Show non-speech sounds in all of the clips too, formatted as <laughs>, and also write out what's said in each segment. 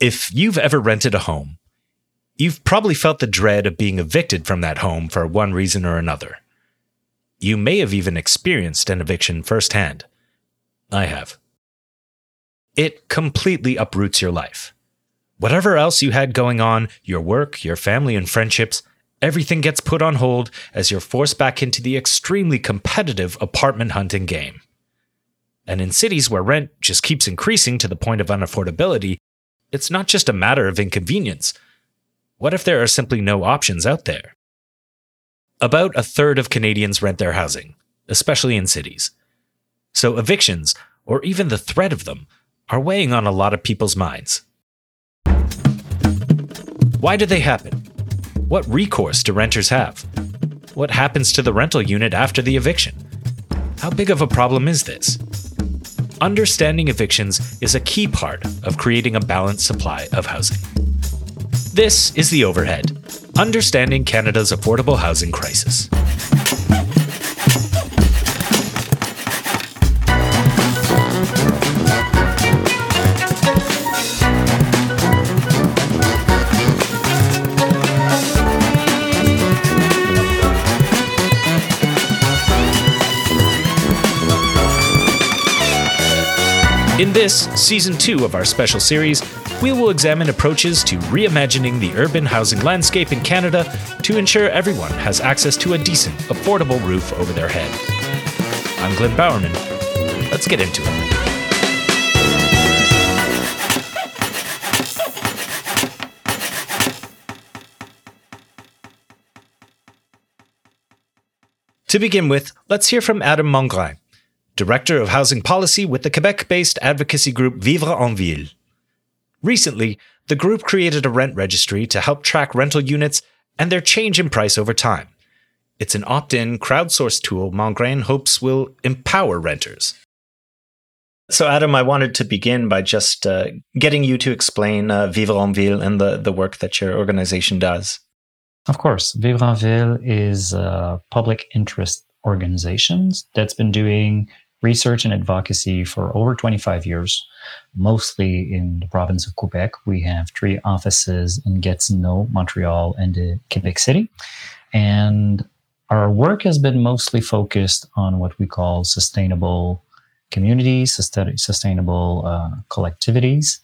If you've ever rented a home, you've probably felt the dread of being evicted from that home for one reason or another. You may have even experienced an eviction firsthand. I have. It completely uproots your life. Whatever else you had going on, your work, your family, and friendships, everything gets put on hold as you're forced back into the extremely competitive apartment hunting game. And in cities where rent just keeps increasing to the point of unaffordability, it's not just a matter of inconvenience. What if there are simply no options out there? About a third of Canadians rent their housing, especially in cities. So evictions, or even the threat of them, are weighing on a lot of people's minds. Why do they happen? What recourse do renters have? What happens to the rental unit after the eviction? How big of a problem is this? Understanding evictions is a key part of creating a balanced supply of housing. This is The Overhead Understanding Canada's Affordable Housing Crisis. In this, season two of our special series, we will examine approaches to reimagining the urban housing landscape in Canada to ensure everyone has access to a decent, affordable roof over their head. I'm Glenn Bowerman. Let's get into it. To begin with, let's hear from Adam Mongrain, Director of Housing Policy with the Quebec based advocacy group Vivre en Ville. Recently, the group created a rent registry to help track rental units and their change in price over time. It's an opt in, crowdsourced tool Mongrain hopes will empower renters. So, Adam, I wanted to begin by just uh, getting you to explain uh, Vivre en Ville and the, the work that your organization does. Of course. Vivre en Ville is a public interest organization that's been doing research and advocacy for over 25 years, mostly in the province of Quebec. We have three offices in Gatineau, Montreal, and Quebec City. And our work has been mostly focused on what we call sustainable communities, sustainable uh, collectivities.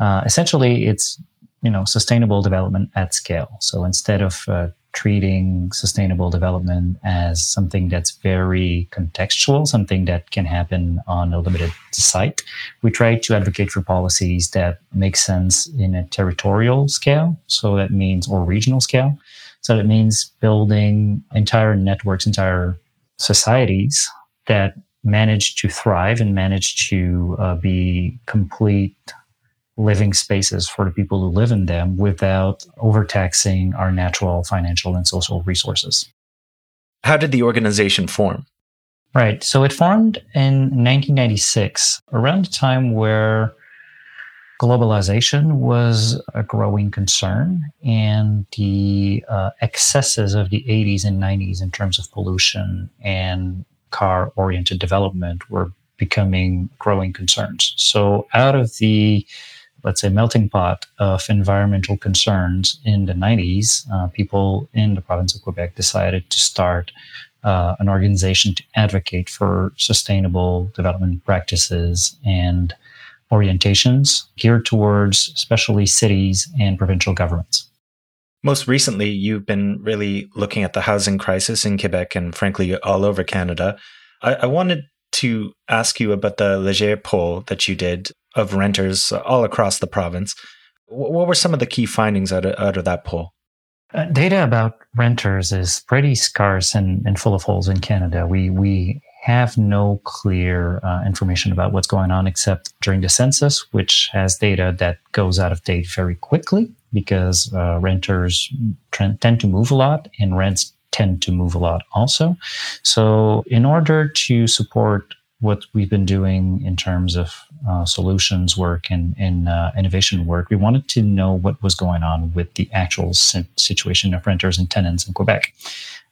Uh, essentially, it's you know sustainable development at scale. So instead of uh, treating sustainable development as something that's very contextual, something that can happen on a limited site. We try to advocate for policies that make sense in a territorial scale. So that means, or regional scale. So that means building entire networks, entire societies that manage to thrive and manage to uh, be complete living spaces for the people who live in them without overtaxing our natural financial and social resources. How did the organization form? Right. So it formed in 1996, around the time where globalization was a growing concern and the uh, excesses of the 80s and 90s in terms of pollution and car oriented development were becoming growing concerns. So out of the let's say, melting pot of environmental concerns in the 90s, uh, people in the province of Quebec decided to start uh, an organization to advocate for sustainable development practices and orientations geared towards especially cities and provincial governments. Most recently, you've been really looking at the housing crisis in Quebec and frankly all over Canada. I, I wanted to ask you about the Leger poll that you did of renters all across the province. What were some of the key findings out of, out of that poll? Uh, data about renters is pretty scarce and, and full of holes in Canada. We we have no clear uh, information about what's going on except during the census, which has data that goes out of date very quickly because uh, renters tend to move a lot and rents tend to move a lot also. So, in order to support what we've been doing in terms of uh, solutions work and, and uh, innovation work, we wanted to know what was going on with the actual situation of renters and tenants in Quebec.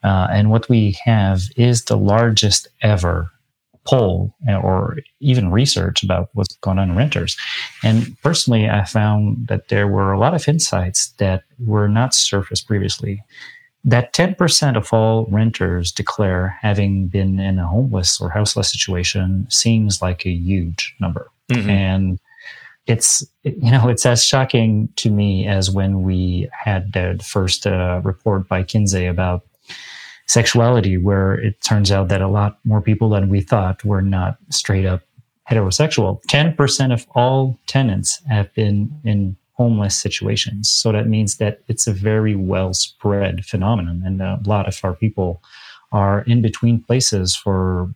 Uh, and what we have is the largest ever poll or even research about what's going on in renters. And personally, I found that there were a lot of insights that were not surfaced previously. That 10% of all renters declare having been in a homeless or houseless situation seems like a huge number. Mm-hmm. And it's you know it's as shocking to me as when we had the first uh, report by Kinsey about sexuality, where it turns out that a lot more people than we thought were not straight up heterosexual. 10% of all tenants have been in homeless situations. So that means that it's a very well spread phenomenon. And a lot of our people are in between places for,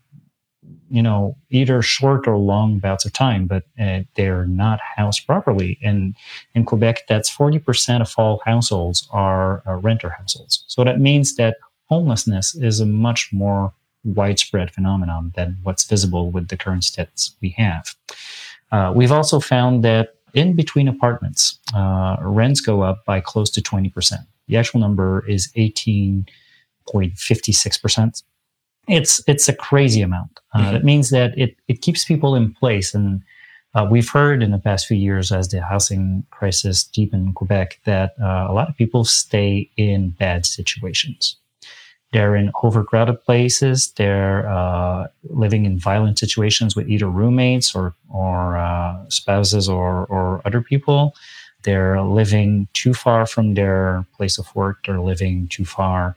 you know, either short or long bouts of time, but uh, they're not housed properly. And in Quebec, that's 40% of all households are uh, renter households. So that means that homelessness is a much more widespread phenomenon than what's visible with the current stats we have. Uh, we've also found that in between apartments, uh, rents go up by close to 20%. The actual number is 18.56%. It's, it's a crazy amount. Uh, mm-hmm. That means that it, it keeps people in place. And uh, we've heard in the past few years as the housing crisis deepened in Quebec that uh, a lot of people stay in bad situations. They're in overcrowded places. They're uh, living in violent situations with either roommates or or uh, spouses or or other people. They're living too far from their place of work. They're living too far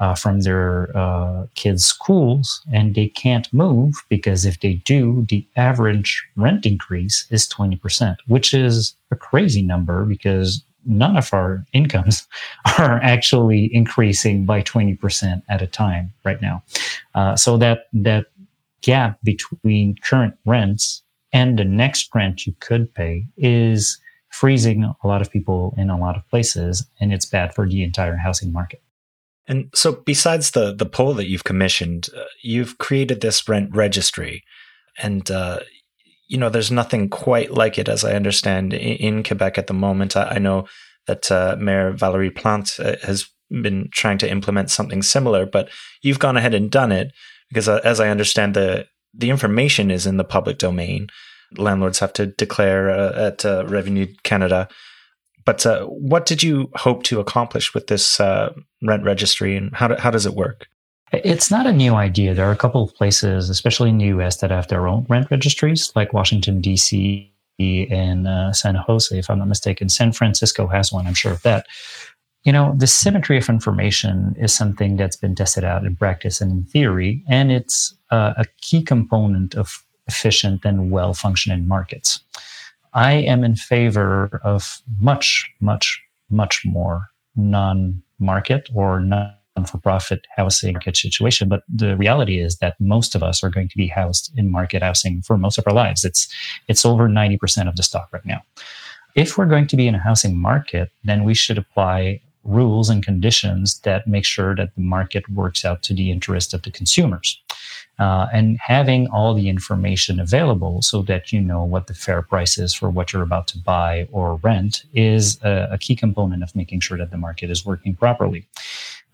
uh, from their uh, kids' schools, and they can't move because if they do, the average rent increase is twenty percent, which is a crazy number because none of our incomes <laughs> are actually increasing by 20% at a time right now. Uh, so that, that gap between current rents and the next rent you could pay is freezing a lot of people in a lot of places, and it's bad for the entire housing market. And so, besides the the poll that you've commissioned, uh, you've created this rent registry, and uh, you know, there's nothing quite like it, as I understand, in, Quebec at the moment. I, know that uh, Mayor Valerie Plante uh, has been trying to implement something similar, but you've gone ahead and done it because, uh, as I understand, the the information is in the public domain. Landlords have to declare uh, at uh, Revenue Canada. But what did you hope to accomplish with this rent registry, and how do, how does it work? It's not a new idea. There are a couple of places, especially in the US, that have their own rent registries, like Washington, D.C., and uh, San Jose, if I'm not mistaken. San Francisco has one, I'm sure of that. You know, the symmetry of information is something that's been tested out in practice and in theory, and it's uh, a key component of efficient and well functioning markets. I am in favor of much, much, much more non market or non for profit housing situation. But the reality is that most of us are going to be housed in market housing for most of our lives. It's, it's over 90% of the stock right now. If we're going to be in a housing market, then we should apply rules and conditions that make sure that the market works out to the interest of the consumers. Uh, and having all the information available so that you know what the fair price is for what you're about to buy or rent is a, a key component of making sure that the market is working properly.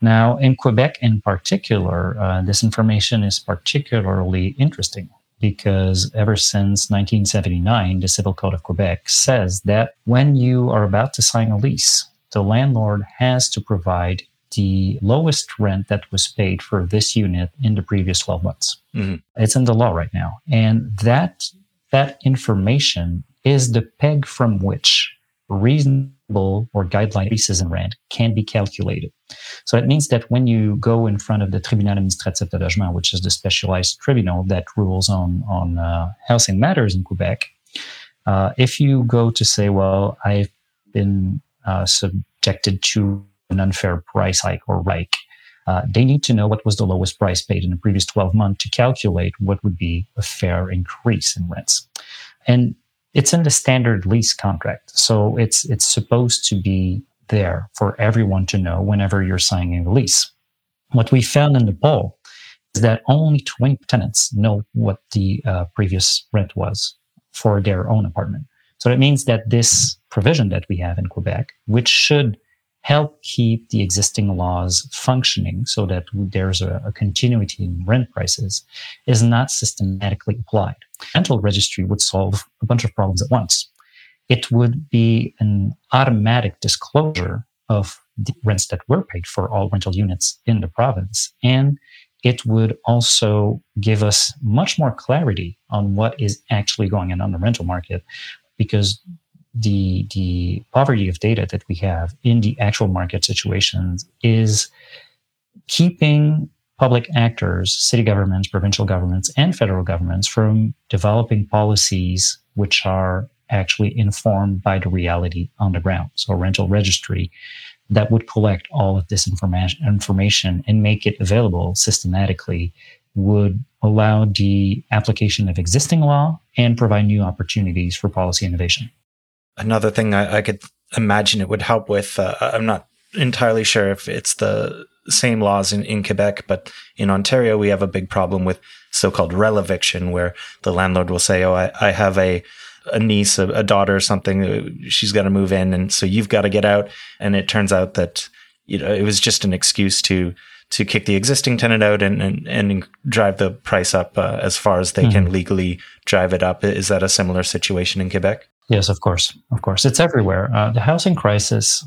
Now, in Quebec in particular, uh, this information is particularly interesting because ever since 1979, the Civil Code of Quebec says that when you are about to sign a lease, the landlord has to provide the lowest rent that was paid for this unit in the previous 12 months. Mm-hmm. It's in the law right now. And that, that information is the peg from which or guideline increases in rent can be calculated. So it means that when you go in front of the Tribunal Administratif de Logement, which is the specialized tribunal that rules on, on uh, housing matters in Quebec, uh, if you go to say, well, I've been uh, subjected to an unfair price hike or rike, uh, they need to know what was the lowest price paid in the previous 12 months to calculate what would be a fair increase in rents. And it's in the standard lease contract. So it's, it's supposed to be there for everyone to know whenever you're signing a lease. What we found in the poll is that only 20 tenants know what the uh, previous rent was for their own apartment. So that means that this provision that we have in Quebec, which should help keep the existing laws functioning so that there's a, a, continuity in rent prices is not systematically applied. Rental registry would solve a bunch of problems at once. It would be an automatic disclosure of the rents that were paid for all rental units in the province. And it would also give us much more clarity on what is actually going on on the rental market because the the poverty of data that we have in the actual market situations is keeping public actors, city governments, provincial governments, and federal governments from developing policies which are actually informed by the reality on the ground. So a rental registry that would collect all of this information information and make it available systematically would allow the application of existing law and provide new opportunities for policy innovation another thing I, I could imagine it would help with. Uh, I'm not entirely sure if it's the same laws in, in Quebec, but in Ontario, we have a big problem with so-called releviction, where the landlord will say, "Oh, I, I have a a niece, a, a daughter, or something. Uh, she's got to move in, and so you've got to get out." And it turns out that you know it was just an excuse to to kick the existing tenant out and and, and drive the price up uh, as far as they mm-hmm. can legally drive it up. Is that a similar situation in Quebec? Yes, of course, of course, it's everywhere. Uh, the housing crisis.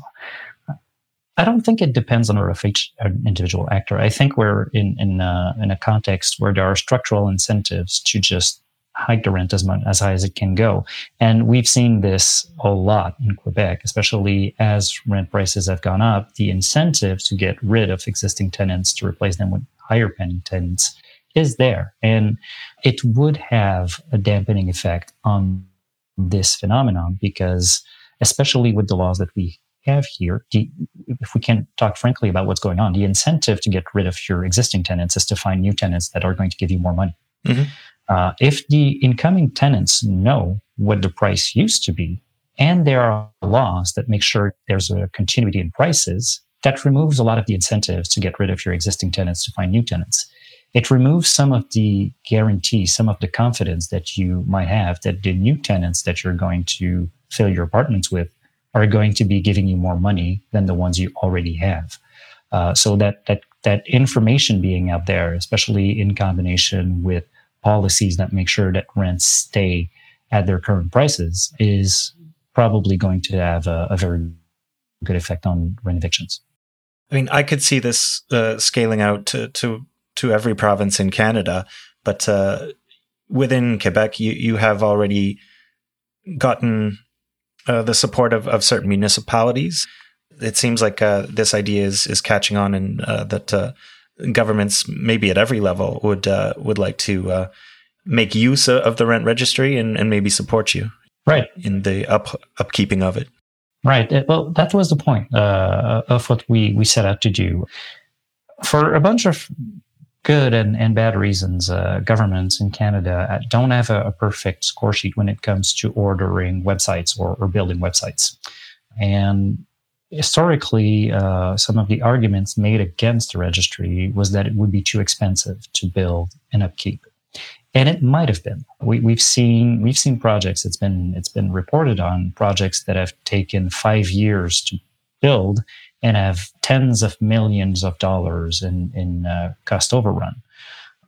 I don't think it depends on of each individual actor. I think we're in in, uh, in a context where there are structural incentives to just hike the rent as much as high as it can go, and we've seen this a lot in Quebec, especially as rent prices have gone up. The incentive to get rid of existing tenants to replace them with higher paying tenants is there, and it would have a dampening effect on this phenomenon because, especially with the laws that we have here, the, if we can talk frankly about what's going on, the incentive to get rid of your existing tenants is to find new tenants that are going to give you more money. Mm-hmm. Uh, if the incoming tenants know what the price used to be, and there are laws that make sure there's a continuity in prices, that removes a lot of the incentives to get rid of your existing tenants to find new tenants it removes some of the guarantee, some of the confidence that you might have that the new tenants that you're going to fill your apartments with are going to be giving you more money than the ones you already have. Uh, so that that that information being out there, especially in combination with policies that make sure that rents stay at their current prices, is probably going to have a, a very good effect on rent evictions. I mean, I could see this uh, scaling out to, to to every province in Canada, but uh, within Quebec, you you have already gotten uh, the support of, of certain municipalities. It seems like uh, this idea is is catching on, and uh, that uh, governments, maybe at every level, would uh, would like to make use of the rent registry and, and maybe support you, right, in the up upkeeping of it. Right. Well, that was the point of what we we set out to do. For a bunch of good and, and bad reasons, uh, governments in Canada uh, don't have a, a, perfect score sheet when it comes to ordering websites or, or building websites. And historically, uh, some of the arguments made against the registry was that it would be too expensive to build and upkeep. And it might have been. We, we've seen we've seen projects. It's been it's been reported on projects that have taken five years to build and have tens of millions of dollars in, in uh, cost overrun.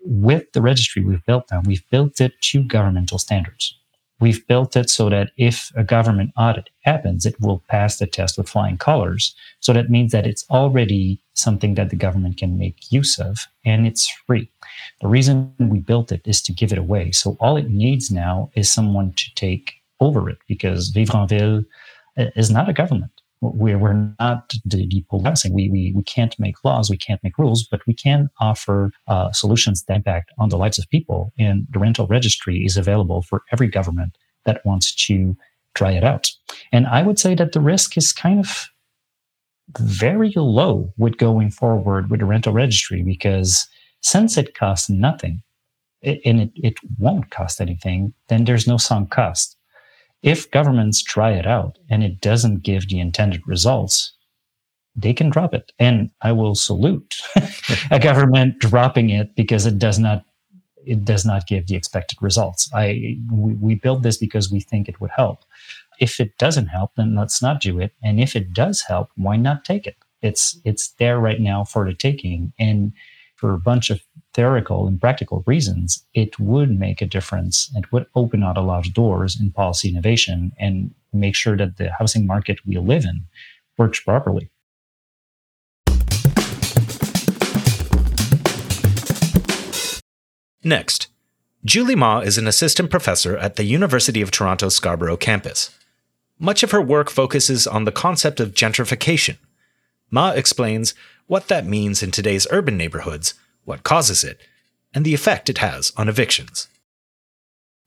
With the registry we've built now, we've built it to governmental standards. We've built it so that if a government audit happens, it will pass the test with flying colors. So that means that it's already something that the government can make use of and it's free. The reason we built it is to give it away. So all it needs now is someone to take over it because Vivre en Ville uh, is not a government we're, we're not the policing. We, we, we can't make laws, we can't make rules, but we can offer uh, solutions that impact on the lives of people. And the rental registry is available for every government that wants to try it out. And I would say that the risk is kind of very low with going forward with the rental registry because since it costs nothing, and it, it won't cost anything, then there's no sunk cost if governments try it out and it doesn't give the intended results, they can drop it. And I will salute <laughs> a government dropping it because it does not it does not give the expected results. I we, we this because we think it would help. if it doesn't help, then let's not do it. And if it does help, why not take it? It's it's there right now for the taking. And for a bunch of theoretical and practical reasons, it would make a difference. It would open out a lot of doors in policy innovation and make sure that the housing market we live in works properly. Next, Julie Mah is an assistant professor at the University of Toronto Scarborough campus. Much of her work focuses on the concept of gentrification. Mah explains what that means in today's urban neighborhoods, what causes it, and the effect it has on evictions.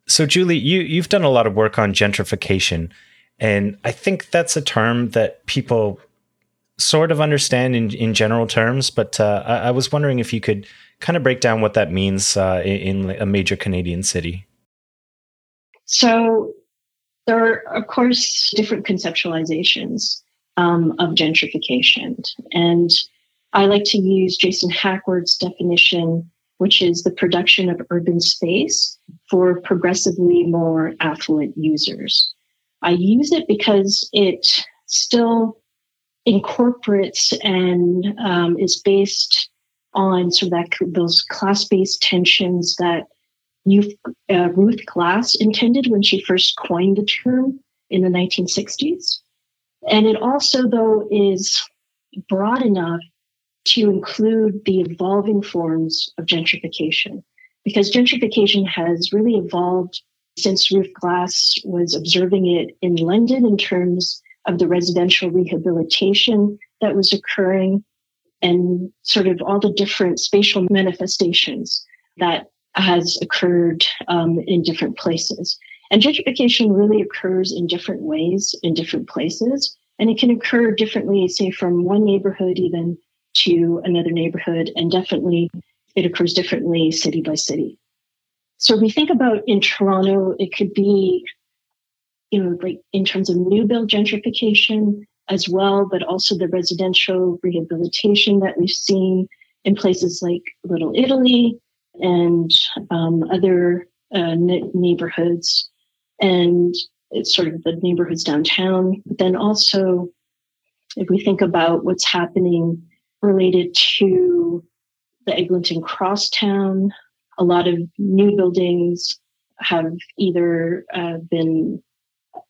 So, Julie, you, you've done a lot of work on gentrification, and I think that's a term that people sort of understand in, in general terms, but uh, I, I, was wondering if you could kind of break down what that means uh, in, in a major Canadian city. So, there are, of course, different conceptualizations um, of gentrification. And I like to use Jason Hackworth's definition, which is the production of urban space for progressively more affluent users. I use it because it still incorporates and um, is based on sort of that those class-based tensions that uh, Ruth Glass intended when she first coined the term in the 1960s. And it also, though, is broad enough to include the evolving forms of gentrification, because gentrification has really evolved since Ruth Glass was observing it in London in terms of the residential rehabilitation that was occurring and sort of all the different spatial manifestations that has occurred um, in different places. And gentrification really occurs in different ways in different places. And it can occur differently, say, from one neighborhood even to another neighborhood. And definitely it occurs differently city by city. So if we think about in Toronto, it could be, you know, like in terms of new build gentrification as well, but also the residential rehabilitation that we've seen in places like Little Italy and um, other uh, neighborhoods. And it's sort of the neighborhoods downtown. But then also, if we think about what's happening related to the Eglinton Crosstown, a lot of new buildings have either uh, been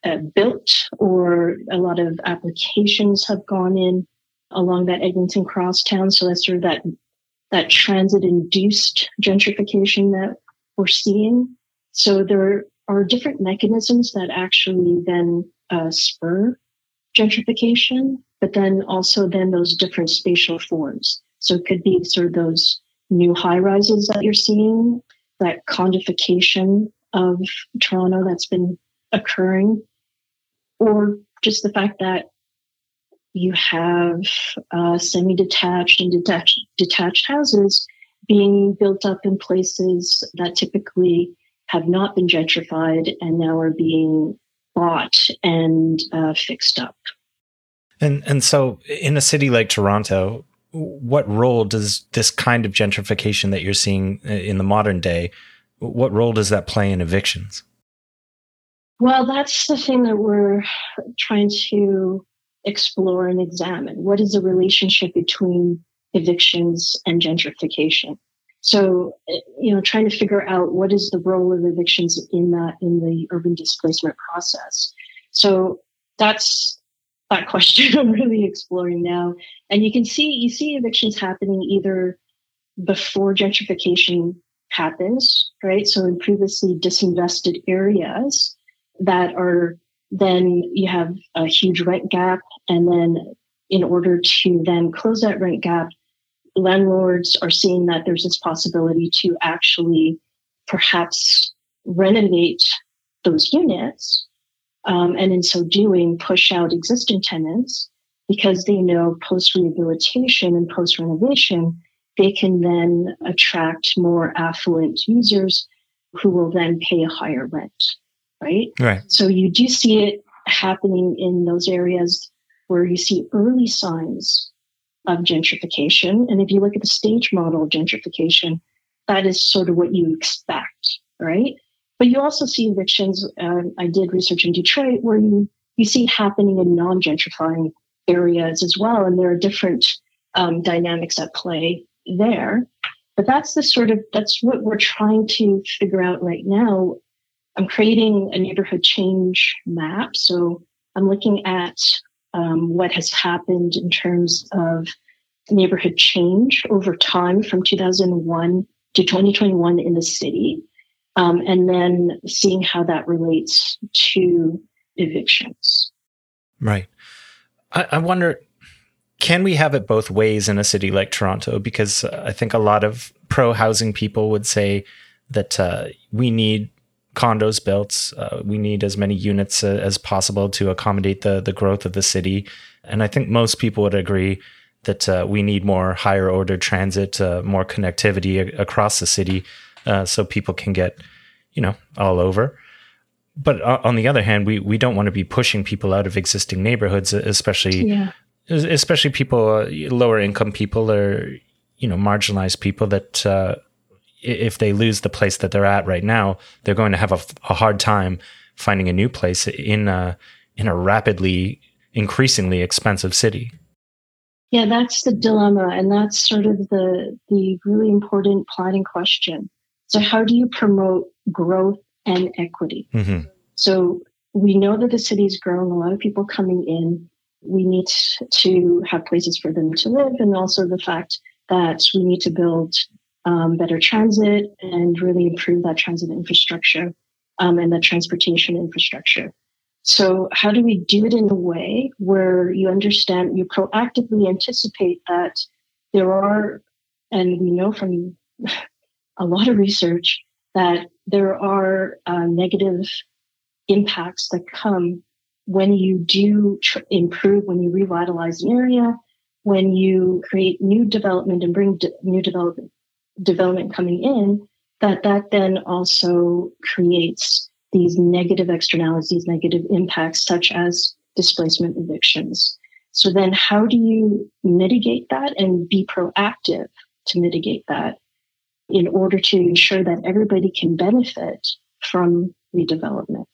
uh, built or a lot of applications have gone in along that Eglinton Crosstown. So that's sort of that that transit induced gentrification that we're seeing. So there are different mechanisms that actually then uh, spur gentrification, but then also then those different spatial forms. So it could be sort of those new high rises that you're seeing, that condification of Toronto that's been occurring, or just the fact that you have uh, semi-detached and detached detached houses being built up in places that typically have not been gentrified and now are being bought and uh, fixed up. And and so in a city like Toronto, what role does this kind of gentrification that you're seeing uh, in the modern day, what role does that play in evictions? Well, that's the thing that we're trying to explore and examine. What is the relationship between evictions and gentrification? So, you know, trying to figure out what is the role of evictions in that in the urban displacement process. So that's that question <laughs> I'm really exploring now. And you can see you see evictions happening either before gentrification happens, right? So in previously disinvested areas that are then you have a huge rent gap. And then in order to then close that rent gap, landlords are seeing that there's this possibility to actually perhaps renovate those units. Um, and in so doing, push out existing tenants because they know post rehabilitation and post renovation, they can then attract more affluent users who will then pay a higher rent right? Right. So you do see it happening in those areas where you see early signs of gentrification. And if you look at the stage model of gentrification, that is sort of what you expect, right? But you also see evictions. Uh, I did research in Detroit where you, you see happening in non gentrifying areas as well. And there are different um, dynamics at play there. But that's the sort of, that's what we're trying to figure out right now. I'm creating a neighborhood change map. So I'm looking at um, what has happened in terms of neighborhood change over time from 2001 to 2021 in the city, um, and then seeing how that relates to evictions. Right. I, I wonder can we have it both ways in a city like Toronto? Because I think a lot of pro housing people would say that uh, we need condos built. Uh, we need as many units uh, as possible to accommodate the the growth of the city. And I think most people would agree that uh, we need more higher order transit, uh, more connectivity a- across the city, uh, so people can get, you know, all over. But on the other hand, we we don't want to be pushing people out of existing neighborhoods, especially yeah. especially people uh, lower income people or you know marginalized people that uh, if they lose the place that they're at right now, they're going to have a, a hard time finding a new place in a in a rapidly increasingly expensive city. Yeah, that's the dilemma, and that's sort of the the really important planning question. So, how do you promote growth and equity? Mm-hmm. So, we know that the city is growing, a lot of people coming in. We need to have places for them to live, and also the fact that we need to build um, better transit and really improve that transit infrastructure um, and the transportation infrastructure. So, how do we do it in a way where you understand, you proactively anticipate that there are, and we know from a lot of research that there are uh, negative impacts that come when you do tr- improve, when you revitalize an area, when you create new development and bring new development development coming in, that that then also creates these negative externalities, negative impacts, such as displacement evictions. So then how do you mitigate that and be proactive to mitigate that in order to ensure that everybody can benefit from redevelopment?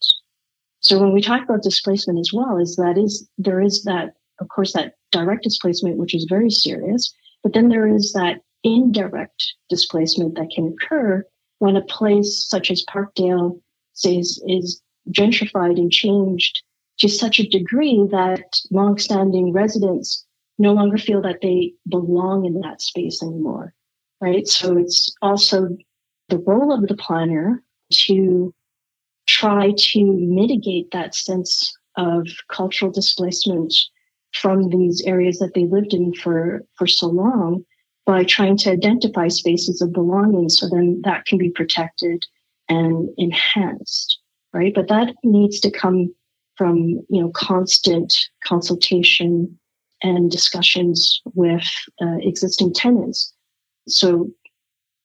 So when we talk about displacement as well, is that is there is that, of course, that direct displacement, which is very serious, but then there is that indirect displacement that can occur when a place such as Parkdale is, is gentrified and changed to such a degree that longstanding residents no longer feel that they belong in that space anymore. Right. So it's also the role of the planner to try to mitigate that sense of cultural displacement from these areas that they lived in for, for so long by trying to identify spaces of belonging so then that can be protected and enhanced, right? But that needs to come from, you know, constant consultation and discussions with uh, existing tenants. So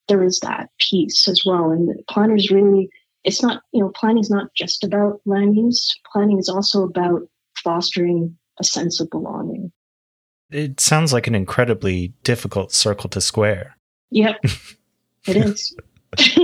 there is that piece as well. And planners really, it's not, you know, planning is not just about land use. Planning is also about fostering a sense of belonging. It sounds like an incredibly difficult circle to square. Yep, <laughs> it is. <laughs>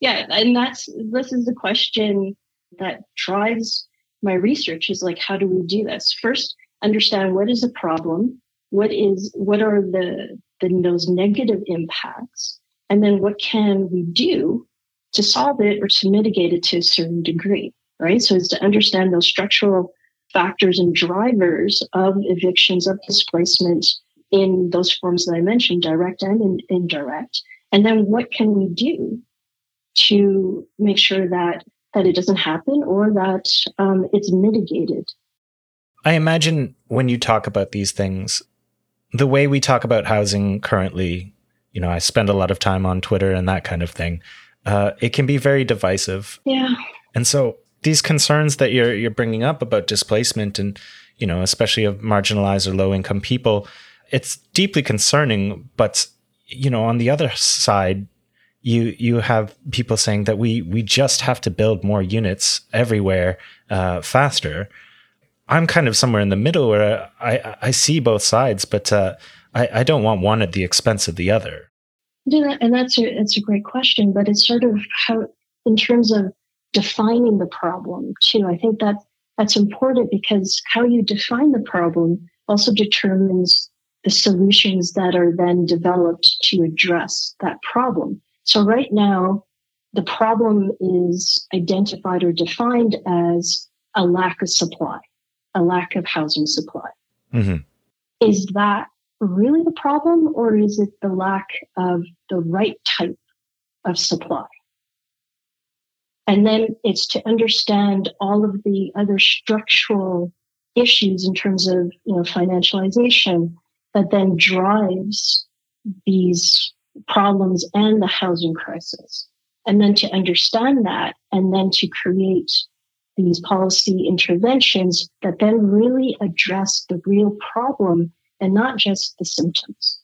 yeah, and that's this is the question that drives my research is like how do we do this? First, understand what is the problem, what is what are the, those negative impacts, and then what can we do to solve it or to mitigate it to a certain degree, right? So it's to understand those structural factors and drivers of evictions, of displacement in those forms that I mentioned, direct and indirect. And then what can we do to make sure that that it doesn't happen or that um, it's mitigated. I imagine when you talk about these things, the way we talk about housing currently, you know, I spend a lot of time on Twitter and that kind of thing. Uh, it can be very divisive. Yeah. And so these concerns that you're you're bringing up about displacement and you know, especially of marginalized or low income people, it's deeply concerning. But you know, on the other side, you you have people saying that we we just have to build more units everywhere uh, faster. I'm kind of somewhere in the middle where I I see both sides, but uh, I I don't want one at the expense of the other. Yeah, and that's a that's a great question, but it's sort of how in terms of defining the problem too. I think that that's important because how you define the problem also determines the solutions that are then developed to address that problem. So right now, the problem is identified or defined as a lack of supply, a lack of housing supply. Mm-hmm. Is that really the problem, or is it the lack of the right type of supply? And then it's to understand all of the other structural issues in terms of you know financialization that then drives these problems and the housing crisis. And then to understand that and then to create these policy interventions that then really address the real problem and not just the symptoms.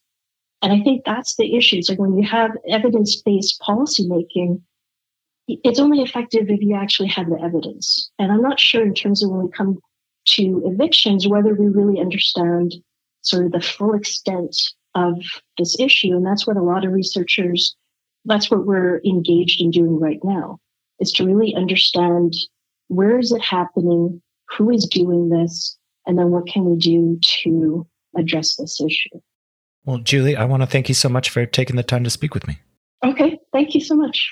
And I think that's the issue. It's like when you have evidence-based policymaking, it's only effective if you actually have the evidence. And I'm not sure in terms of when we come to evictions, whether we really understand sort of the full extent of this issue. And that's what a lot of researchers, that's what we're engaged in doing right now, is to really understand where is it happening, who is doing this, and then what can we do to address this issue. Well, Julie, I want to thank you so much for taking the time to speak with me. Okay, thank you so much.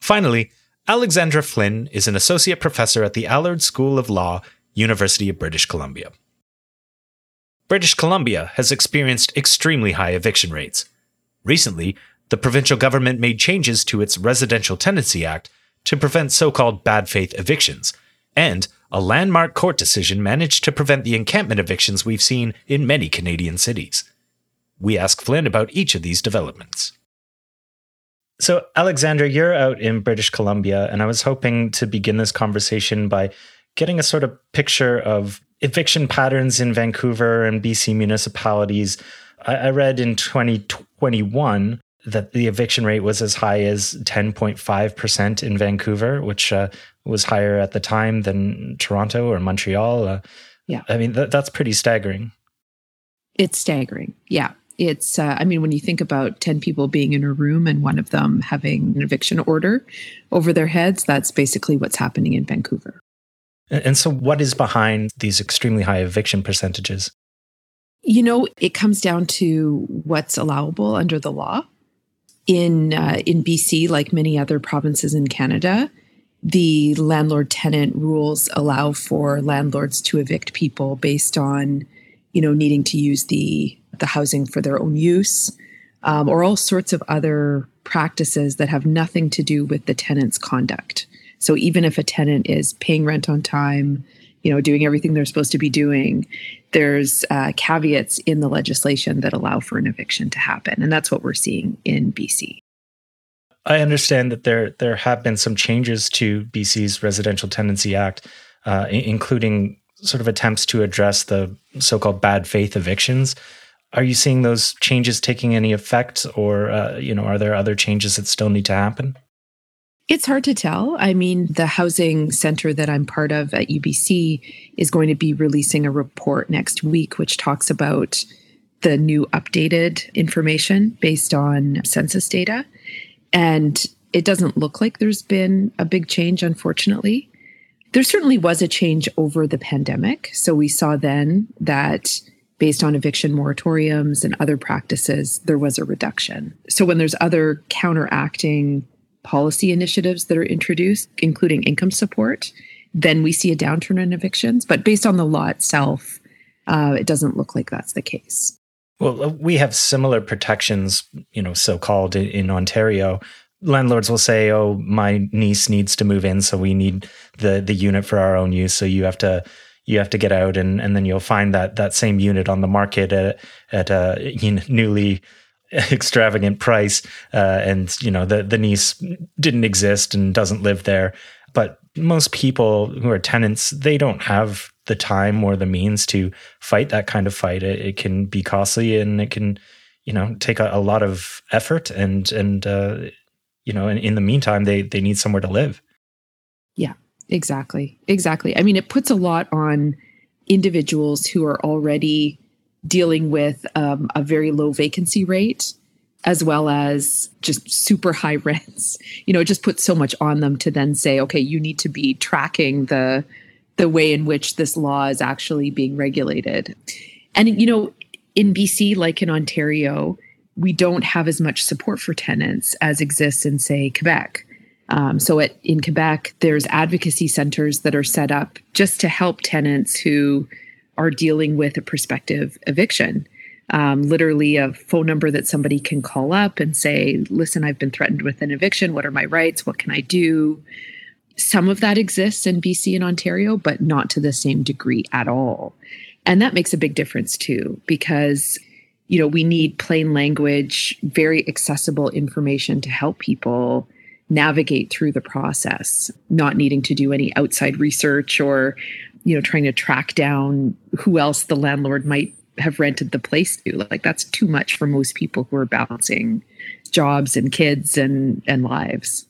Finally, Alexandra Flynn is an associate professor at the Allard School of Law, University of British Columbia. British Columbia has experienced extremely high eviction rates. Recently, the provincial government made changes to its Residential Tenancy Act to prevent so called bad faith evictions, and a landmark court decision managed to prevent the encampment evictions we've seen in many Canadian cities. We ask Flynn about each of these developments. So, Alexandra, you're out in British Columbia, and I was hoping to begin this conversation by getting a sort of picture of eviction patterns in Vancouver and BC municipalities. I read in 2021 that the eviction rate was as high as 10.5% in Vancouver, which uh, was higher at the time than Toronto or Montreal. Uh, yeah. I mean, th- that's pretty staggering. It's staggering. Yeah it's uh, i mean when you think about 10 people being in a room and one of them having an eviction order over their heads that's basically what's happening in vancouver and so what is behind these extremely high eviction percentages you know it comes down to what's allowable under the law in uh, in bc like many other provinces in canada the landlord tenant rules allow for landlords to evict people based on you know needing to use the the housing for their own use, um, or all sorts of other practices that have nothing to do with the tenant's conduct. So even if a tenant is paying rent on time, you know, doing everything they're supposed to be doing, there's uh, caveats in the legislation that allow for an eviction to happen, and that's what we're seeing in BC. I understand that there there have been some changes to BC's Residential Tenancy Act, uh, including sort of attempts to address the so-called bad faith evictions. Are you seeing those changes taking any effect, or uh, you know, are there other changes that still need to happen? It's hard to tell. I mean, the housing center that I'm part of at UBC is going to be releasing a report next week, which talks about the new updated information based on census data. And it doesn't look like there's been a big change, unfortunately. There certainly was a change over the pandemic. So we saw then that based on eviction moratoriums and other practices, there was a reduction. So when there's other counteracting policy initiatives that are introduced, including income support, then we see a downturn in evictions. But based on the law itself, uh, it doesn't look like that's the case. Well, uh, we have similar protections, you know, so called in Ontario. Landlords will say, "Oh, my niece needs to move in, so we need the the unit for our own use. So you have to you have to get out and, and then you'll find that that same unit on the market at, at a you know, newly <laughs> extravagant price uh, and you know the the niece didn't exist and doesn't live there but most people who are tenants they don't have the time or the means to fight that kind of fight it, it can be costly and it can you know take a, a lot of effort and and uh, you know in, in the meantime they they need somewhere to live yeah Exactly. Exactly. I mean, it puts a lot on individuals who are already dealing with um, a very low vacancy rate as well as just super high <laughs> rents. You know, it just puts so much on them to then say, okay, you need to be tracking the the way in which this law is actually being regulated. And you know, in BC, like in Ontario, we don't have as much support for tenants as exists in, say, Quebec. Um, so at, in Quebec, there's advocacy centers that are set up just to help tenants who are dealing with a prospective eviction. Um, literally, a phone number that somebody can call up and say, Listen, I've been threatened with an eviction. What are my rights? What can I do? Some of that exists in BC and Ontario, but not to the same degree at all. And that makes a big difference too, because you know, we need plain language, very accessible information to help people navigate through the process, not needing to do any outside research or, you know, trying to track down who else the landlord might have rented the place to. Like that's too much for most people who are balancing jobs and kids and and lives.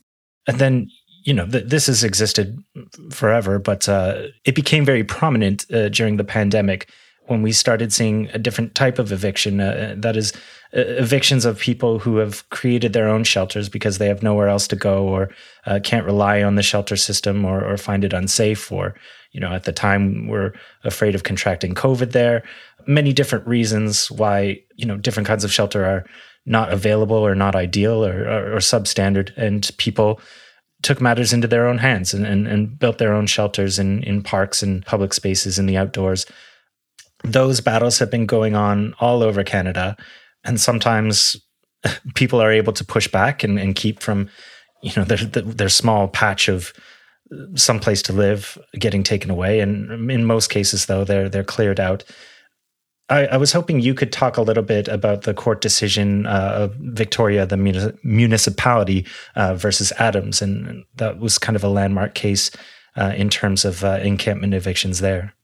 And then you know th- this has existed forever, but uh, it became very prominent uh, during the pandemic when we started seeing a different type of eviction uh, that is uh, evictions of people who have created their own shelters because they have nowhere else to go or uh, can't rely on the shelter system or, or find it unsafe or you know at the time we're afraid of contracting covid there. Many different reasons why you know different kinds of shelter are not available or not ideal or, or, or substandard. And people took matters into their own hands and, and, and built their own shelters in, in parks and public spaces in the outdoors. Those battles have been going on all over Canada. And sometimes <laughs> people are able to push back and, and keep from, you know, their, their small patch of some place to live getting taken away. And in most cases, though, they're, they're cleared out. I, I was hoping you could talk a little bit about the court decision uh, of Victoria, the municipality uh, versus Adams. And that was kind of a landmark case uh, in terms of uh, encampment evictions there.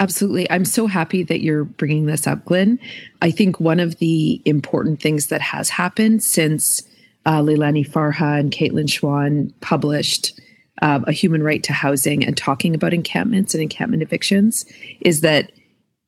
Absolutely. I'm so happy that you're bringing this up, Glenn. I think one of the important things that has happened since uh, Leilani Farha and Kaitlin Schwan published um, a human right to housing and talking about encampments and encampment evictions is that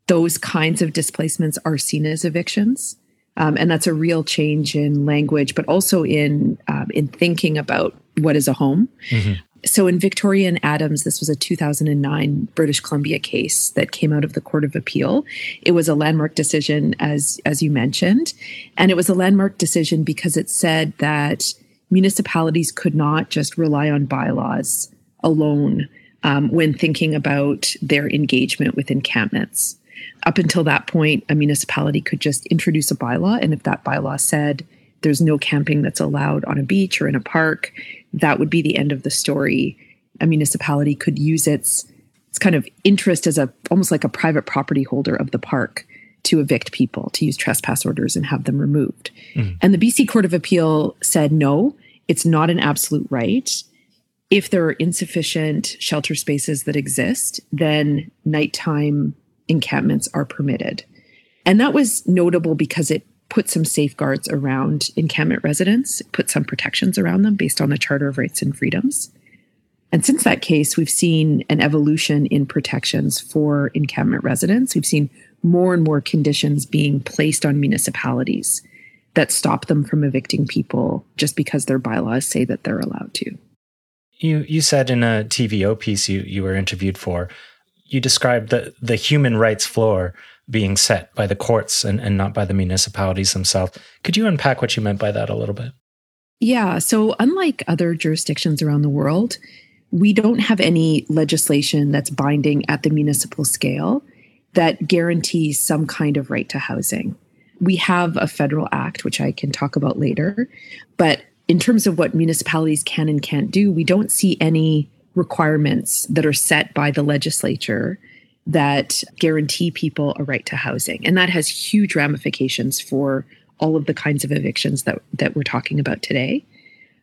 those kinds of displacements are seen as evictions. Um, and that's a real change in language, but also in um, in thinking about what is a home. Mm-hmm so in Victoria and Adams, this was a 2009 British Columbia case that came out of the Court of Appeal. It was a landmark decision, as as you mentioned, and it was a landmark decision because it said that municipalities could not just rely on bylaws alone um, when thinking about their engagement with encampments. Up until that point, a municipality could just introduce a bylaw, and if that bylaw said there's no camping that's allowed on a beach or in a park, that would be the end of the story. A municipality could use its its kind of interest as a almost like a private property holder of the park to evict people, to use trespass orders and have them removed. Mm-hmm. And the BC Court of Appeal said no, it's not an absolute right. If there are insufficient shelter spaces that exist, then nighttime encampments are permitted. And that was notable because it put some safeguards around encampment residents, put some protections around them based on the Charter of Rights and Freedoms. And since that case, we've seen an evolution in protections for encampment residents. We've seen more and more conditions being placed on municipalities that stop them from evicting people just because their bylaws say that they're allowed to. You you said in a TVO piece you, you were interviewed for, you described the, the human rights floor being set by the courts and, and not by the municipalities themselves. Could you unpack what you meant by that a little bit? Yeah. So, unlike other jurisdictions around the world, we don't have any legislation that's binding at the municipal scale that guarantees some kind of right to housing. We have a federal act, which I can talk about later. But in terms of what municipalities can and can't do, we don't see any requirements that are set by the legislature that guarantee people a right to housing. And that has huge ramifications for all of the kinds of evictions that, that we're talking about today.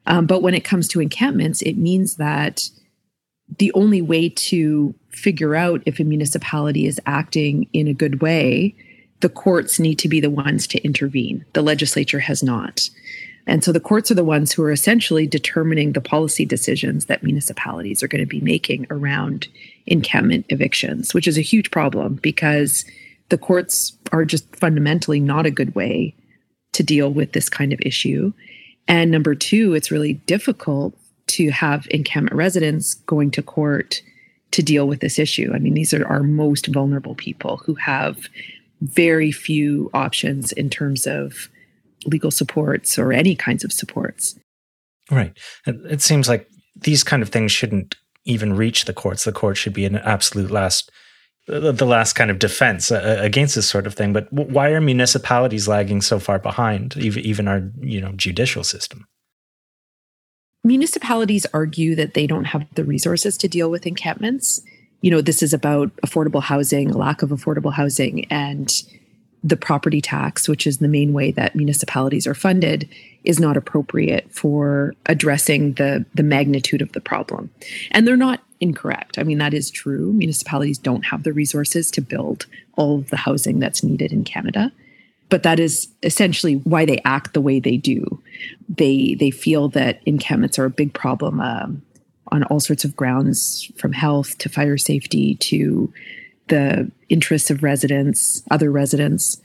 Um, but when it comes to encampments, it means that the only way to figure out if a municipality is acting in a good way, the courts need to be the ones to intervene. The legislature has not. And so the courts are the ones who are essentially determining the policy decisions that municipalities are going to be making around encampment evictions, which is a huge problem because the courts are just fundamentally not a good way to deal with this kind of issue. And number two, it's really difficult to have encampment residents going to court to deal with this issue. I mean, these are our most vulnerable people who have very few options in terms of legal supports or any kinds of supports. Right. It seems like these kind of things shouldn't even reach the courts. The court should be an absolute last the last kind of defense uh, against this sort of thing. But why are municipalities lagging so far behind, even our you know judicial system? Municipalities argue that they don't have the resources to deal with encampments. You know, this is about affordable housing, lack of affordable housing, and the property tax, which is the main way that municipalities are funded, is not appropriate for addressing the the magnitude of the problem. And they're not incorrect. I mean, that is true. Municipalities don't have the resources to build all of the housing that's needed in Canada. But that is essentially why they act the way they do. They they feel that encampments are a big problem um, on all sorts of grounds, from health to fire safety to the interests of residents, other residents,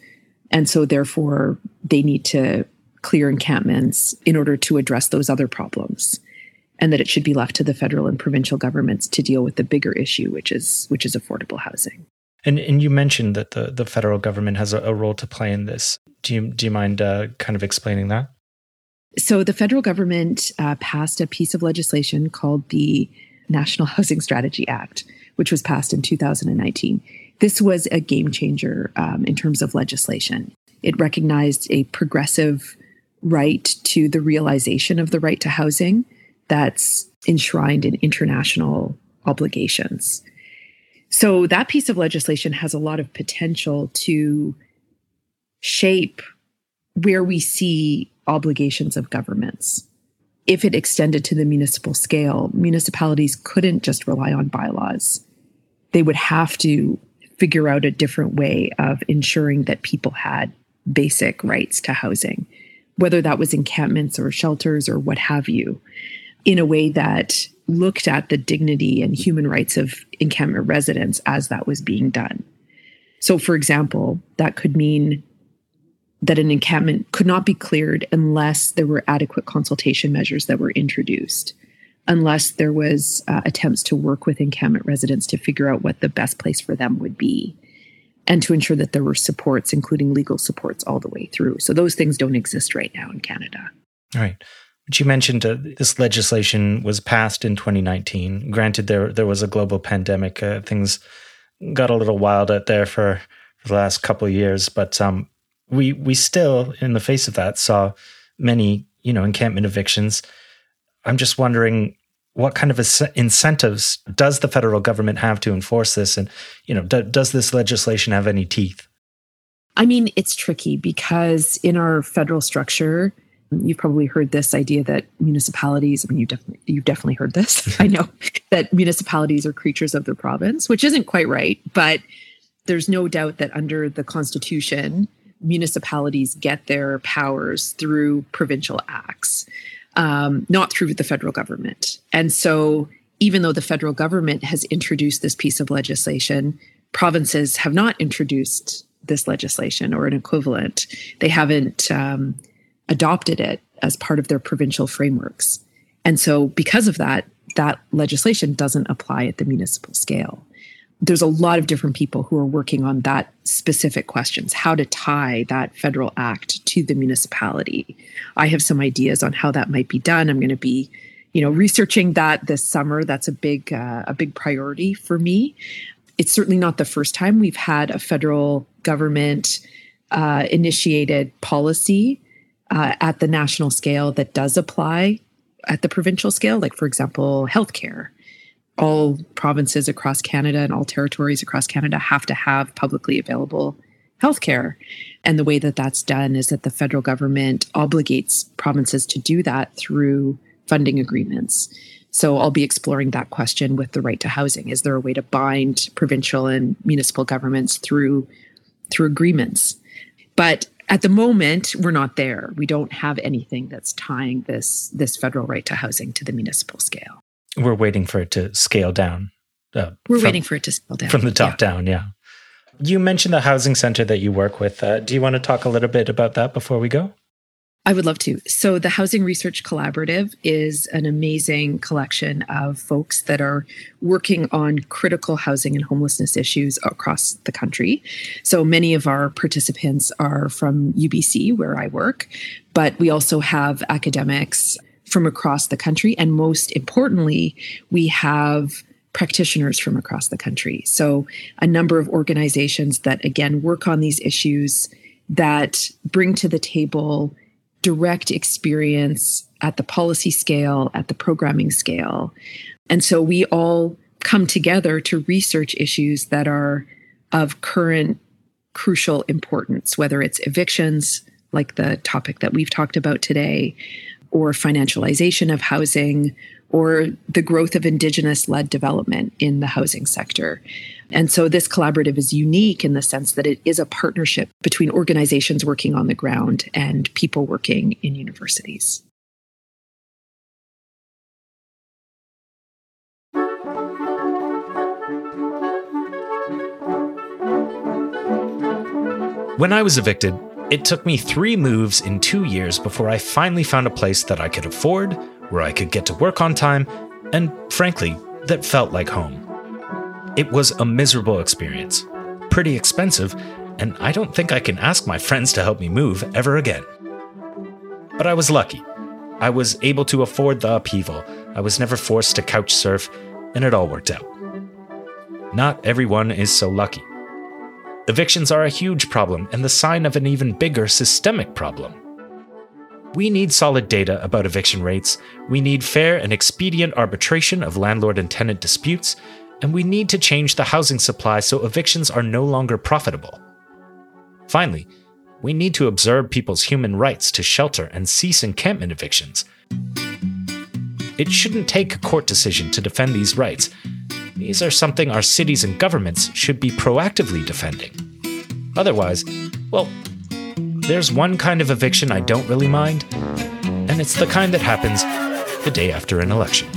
and so therefore they need to clear encampments in order to address those other problems and that it should be left to the federal and provincial governments to deal with the bigger issue which is which is affordable housing. And and you mentioned that the the federal government has a, a role to play in this. Do you do you mind uh, kind of explaining that so the federal government uh, passed a piece of legislation called the national housing strategy act which was passed in 2019 this was a game changer um, in terms of legislation it recognized a progressive right to the realization of the right to housing that's enshrined in international obligations. So that piece of legislation has a lot of potential to shape where we see obligations of governments. If it extended to the municipal scale, municipalities couldn't just rely on bylaws. They would have to figure out a different way of ensuring that people had basic rights to housing whether that was encampments or shelters or what have you, in a way that looked at the dignity and human rights of encampment residents as that was being done. So, for example, that could mean that an encampment could not be cleared unless there were adequate consultation measures that were introduced, unless there was uh, attempts to work with encampment residents to figure out what the best place for them would be and to ensure that there were supports, including legal supports, all the way through. So those things don't exist right now in Canada. All right. But you mentioned uh, this legislation was passed in 2019. Granted, there there was a global pandemic. Uh, things got a little wild out there for, for the last couple of years, but um, we we still, in the face of that, saw many you know encampment evictions. I'm just wondering what kind of incentives does the federal government have to enforce this and you know do, does this legislation have any teeth i mean it's tricky because in our federal structure you've probably heard this idea that municipalities i mean you definitely you've definitely heard this <laughs> i know <laughs> that municipalities are creatures of the province which isn't quite right but there's no doubt that under the constitution municipalities get their powers through provincial acts um, not through the federal government. And so, even though the federal government has introduced this piece of legislation, provinces have not introduced this legislation or an equivalent. They haven't um, adopted it as part of their provincial frameworks. And so, because of that, that legislation doesn't apply at the municipal scale there's a lot of different people who are working on that specific questions how to tie that federal act to the municipality. I have some ideas on how that might be done. I'm going to be you know researching that this summer. That's a big uh, a big priority for me. It's certainly not the first time we've had a federal government uh, initiated policy uh, at the national scale that does apply at the provincial scale like for example healthcare all provinces across Canada and all territories across Canada have to have publicly available healthcare. And the way that that's done is that the federal government obligates provinces to do that through funding agreements. So I'll be exploring that question with the right to housing. Is there a way to bind provincial and municipal governments through through agreements? But at the moment, we're not there. We don't have anything that's tying this this federal right to housing to the municipal scale we're waiting for it to scale down. Uh, we're from, waiting for it to scale down from the top yeah. down. Yeah. You mentioned the housing center that you work with. Uh, do you want to talk a little bit about that before we go? I would love to. So, the Housing Research Collaborative is an amazing collection of folks that are working on critical housing and homelessness issues across the country. So, many of our participants are from UBC, where I work, but we also have academics from across the country. And most importantly, we have practitioners from across the country. So, a number of organizations that, again, work on these issues that bring to the table direct experience at the policy scale, at the programming scale. And so we all come together to research issues that are of current crucial importance, whether it's evictions, like the topic that we've talked about today, or financialization of housing, or the growth of Indigenous led development in the housing sector. And so this collaborative is unique in the sense that it is a partnership between organizations working on the ground and people working in universities. When I was evicted, it took me three moves in two years before I finally found a place that I could afford, where I could get to work on time, and frankly, that felt like home. It was a miserable experience, pretty expensive, and I don't think I can ask my friends to help me move ever again. But I was lucky. I was able to afford the upheaval, I was never forced to couch surf, and it all worked out. Not everyone is so lucky. Evictions are a huge problem and the sign of an even bigger systemic problem. We need solid data about eviction rates, we need fair and expedient arbitration of landlord and tenant disputes, and we need to change the housing supply so evictions are no longer profitable. Finally, we need to observe people's human rights to shelter and cease encampment evictions. It shouldn't take a court decision to defend these rights. These are something our cities and governments should be proactively defending. Otherwise, well, there's one kind of eviction I don't really mind, and it's the kind that happens the day after an election.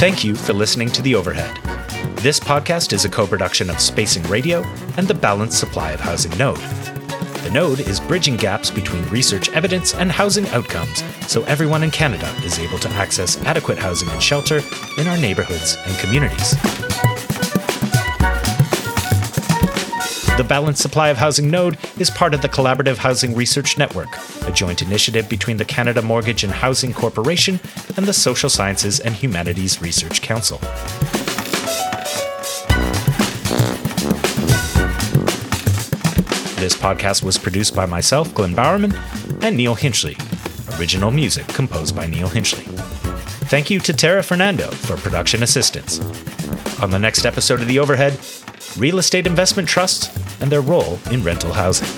Thank you for listening to The Overhead. This podcast is a co production of Spacing Radio and the Balanced Supply of Housing Node. The node is bridging gaps between research evidence and housing outcomes so everyone in Canada is able to access adequate housing and shelter in our neighborhoods and communities. The Balanced Supply of Housing Node is part of the Collaborative Housing Research Network, a joint initiative between the Canada Mortgage and Housing Corporation and the Social Sciences and Humanities Research Council. This podcast was produced by myself, Glenn Bowerman, and Neil Hinchley. Original music composed by Neil Hinchley. Thank you to Tara Fernando for production assistance. On the next episode of The Overhead, real estate investment trusts and their role in rental housing.